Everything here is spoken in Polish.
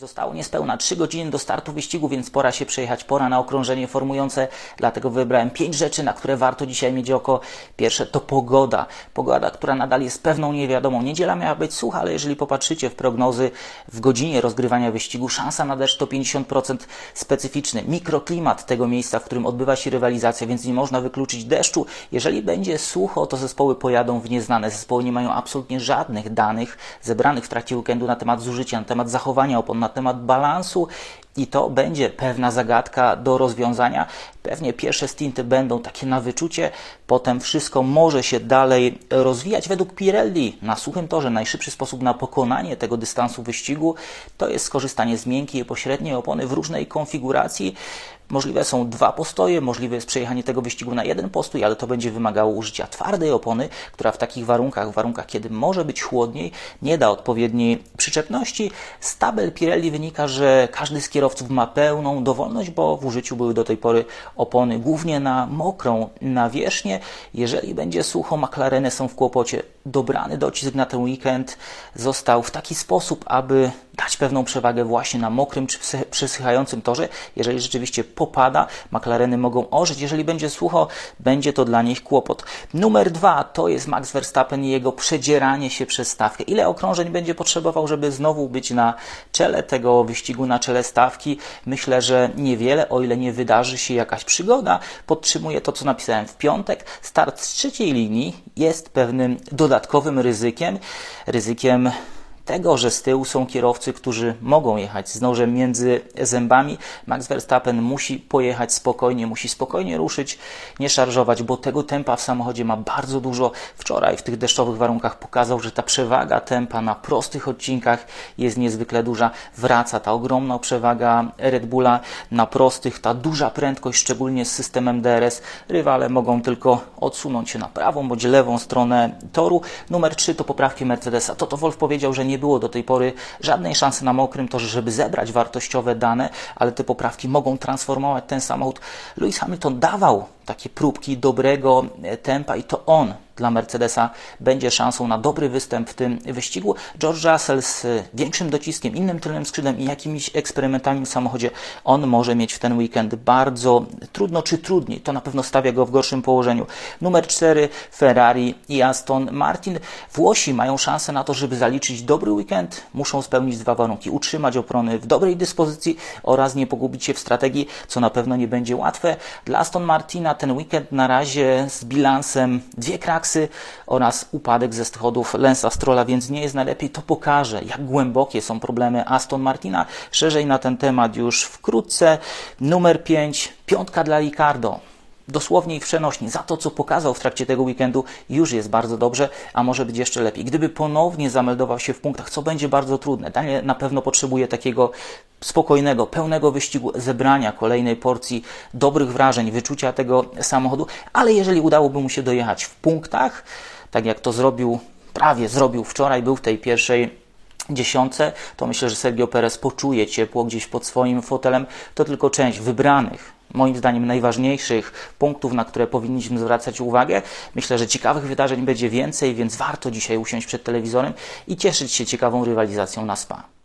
Zostało niespełna 3 godziny do startu wyścigu, więc pora się przejechać, pora na okrążenie formujące, dlatego wybrałem 5 rzeczy, na które warto dzisiaj mieć oko. Pierwsze to pogoda. Pogoda, która nadal jest pewną niewiadomą. Niedziela miała być sucha, ale jeżeli popatrzycie w prognozy w godzinie rozgrywania wyścigu, szansa na deszcz to 50% specyficzny. Mikroklimat tego miejsca, w którym odbywa się rywalizacja, więc nie można wykluczyć deszczu. Jeżeli będzie sucho, to zespoły pojadą w nieznane. Zespoły nie mają absolutnie żadnych danych zebranych w trakcie weekendu na temat zużycia, na temat zachowania opon, na temat balansu i to będzie pewna zagadka do rozwiązania. Pewnie pierwsze stinty będą takie na wyczucie, potem wszystko może się dalej rozwijać. Według Pirelli na suchym torze najszybszy sposób na pokonanie tego dystansu wyścigu to jest skorzystanie z miękkiej i pośredniej opony w różnej konfiguracji. Możliwe są dwa postoje, możliwe jest przejechanie tego wyścigu na jeden postój, ale to będzie wymagało użycia twardej opony, która w takich warunkach, w warunkach kiedy może być chłodniej, nie da odpowiedniej przyczepności. Z tabel Pirelli wynika, że każdy z kierowców ma pełną dowolność, bo w użyciu były do tej pory opony głównie na mokrą nawierzchnię. Jeżeli będzie sucho, McLareny są w kłopocie. Dobrany docisk na ten weekend został w taki sposób, aby dać pewną przewagę właśnie na mokrym czy przesychającym torze. Jeżeli rzeczywiście popada, McLareny mogą ożyć. Jeżeli będzie sucho, będzie to dla nich kłopot. Numer dwa to jest Max Verstappen i jego przedzieranie się przez stawkę. Ile okrążeń będzie potrzebował, żeby znowu być na czele tego wyścigu, na czele stawki? Myślę, że niewiele, o ile nie wydarzy się jakaś przygoda. Podtrzymuję to, co napisałem w piątek. Start z trzeciej linii jest pewnym dodatkowym ryzykiem. Ryzykiem tego, że z tyłu są kierowcy, którzy mogą jechać z nożem między zębami. Max Verstappen musi pojechać spokojnie, musi spokojnie ruszyć, nie szarżować, bo tego tempa w samochodzie ma bardzo dużo. Wczoraj w tych deszczowych warunkach pokazał, że ta przewaga tempa na prostych odcinkach jest niezwykle duża. Wraca ta ogromna przewaga Red Bulla na prostych, ta duża prędkość, szczególnie z systemem DRS. Rywale mogą tylko odsunąć się na prawą bądź lewą stronę toru. Numer 3 to poprawki Mercedesa. Toto Wolf powiedział, że nie było do tej pory żadnej szansy na mokrym torze, żeby zebrać wartościowe dane, ale te poprawki mogą transformować ten samochód. Lewis Hamilton dawał takie próbki dobrego tempa i to on dla Mercedesa będzie szansą na dobry występ w tym wyścigu. George Russell z większym dociskiem, innym tylnym skrzydłem i jakimiś eksperymentami w samochodzie, on może mieć w ten weekend bardzo trudno czy trudniej. To na pewno stawia go w gorszym położeniu. Numer 4 Ferrari i Aston Martin. Włosi mają szansę na to, żeby zaliczyć dobry weekend. Muszą spełnić dwa warunki. Utrzymać oprony w dobrej dyspozycji oraz nie pogubić się w strategii, co na pewno nie będzie łatwe. Dla Aston Martina ten weekend na razie z bilansem dwie kraksy oraz upadek ze schodów Lensa Strolla, więc nie jest najlepiej. To pokaże, jak głębokie są problemy Aston Martina. Szerzej na ten temat już wkrótce. Numer 5, piątka dla Ricardo dosłownie i przenośni. Za to, co pokazał w trakcie tego weekendu, już jest bardzo dobrze, a może być jeszcze lepiej. Gdyby ponownie zameldował się w punktach, co będzie bardzo trudne, Daniel na pewno potrzebuje takiego spokojnego, pełnego wyścigu, zebrania kolejnej porcji dobrych wrażeń, wyczucia tego samochodu, ale jeżeli udałoby mu się dojechać w punktach, tak jak to zrobił, prawie zrobił wczoraj, był w tej pierwszej dziesiątce, to myślę, że Sergio Perez poczuje ciepło gdzieś pod swoim fotelem. To tylko część wybranych moim zdaniem najważniejszych punktów, na które powinniśmy zwracać uwagę. Myślę, że ciekawych wydarzeń będzie więcej, więc warto dzisiaj usiąść przed telewizorem i cieszyć się ciekawą rywalizacją na SPA.